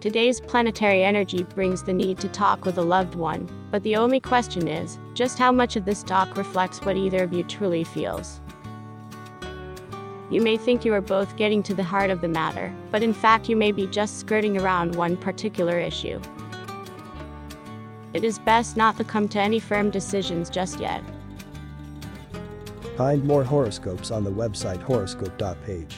Today's planetary energy brings the need to talk with a loved one, but the only question is just how much of this talk reflects what either of you truly feels. You may think you are both getting to the heart of the matter, but in fact, you may be just skirting around one particular issue. It is best not to come to any firm decisions just yet. Find more horoscopes on the website horoscope.page.